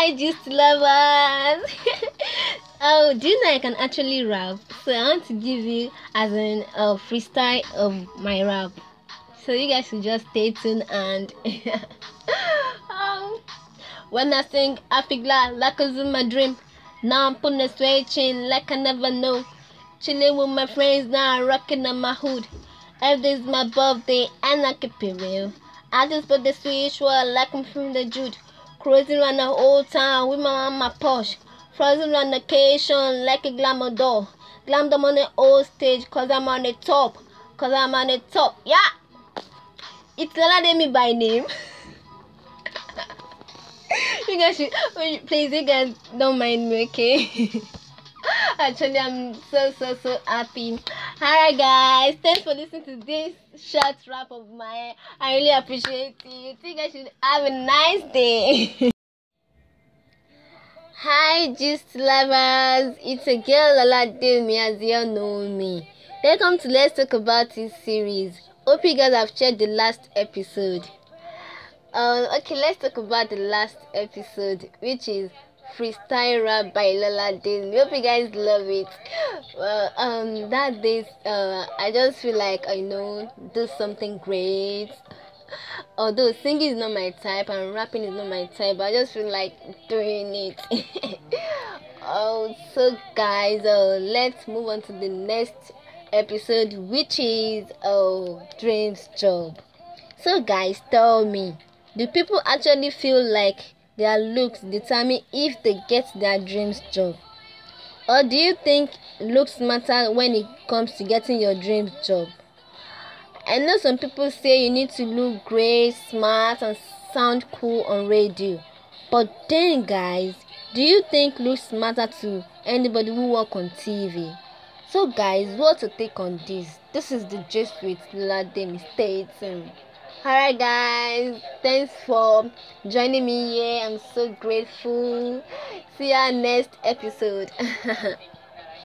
Hi, just lovers. oh, do you know I can actually rap? So I want to give you as an uh, freestyle of my rap. So you guys should just stay tuned and. um, when I sing, I feel glad like it's in my dream. Now I'm putting a switching like I never know. Chilling with my friends now, I'm rocking on my hood. Every day's my birthday and I keep it real. I just put the switch well like I'm from the Jude. Cruising around the whole town with my mama Porsche. Frozen on occasion like a glamour doll. Glam them on the old stage cause I'm on the top. Cause I'm on the top. Yeah! It's Lala Demi by name. you guys should, please, you guys don't mind me, okay? Actually, I'm so, so, so happy. Alright, guys, thanks for listening to this short rap of mine. I really appreciate it. Think I should have a nice day. Hi, gist lovers. It's a girl a Lala me as you all know me. Welcome to Let's Talk About This series. Hope you guys have checked the last episode. Um, okay, let's talk about the last episode, which is freestyle rap by Lola Disney. Hope you guys love it. Well, um, that day, uh, I just feel like I know do something great. Although singing is not my type and rapping is not my type, I just feel like doing it. oh, so guys, uh, let's move on to the next episode, which is oh, dreams job. So guys, tell me, do people actually feel like their looks determine if they get their dreams job? Or do you think looks matter when it comes to getting your dreams job? I know some people say you need to look great, smart, and sound cool on radio. But then, guys, do you think looks matter to anybody who work on TV? So, guys, what to take on this? This is the gist with Lademi Stay tuned. Alright, guys, thanks for joining me here. I'm so grateful. See you next episode.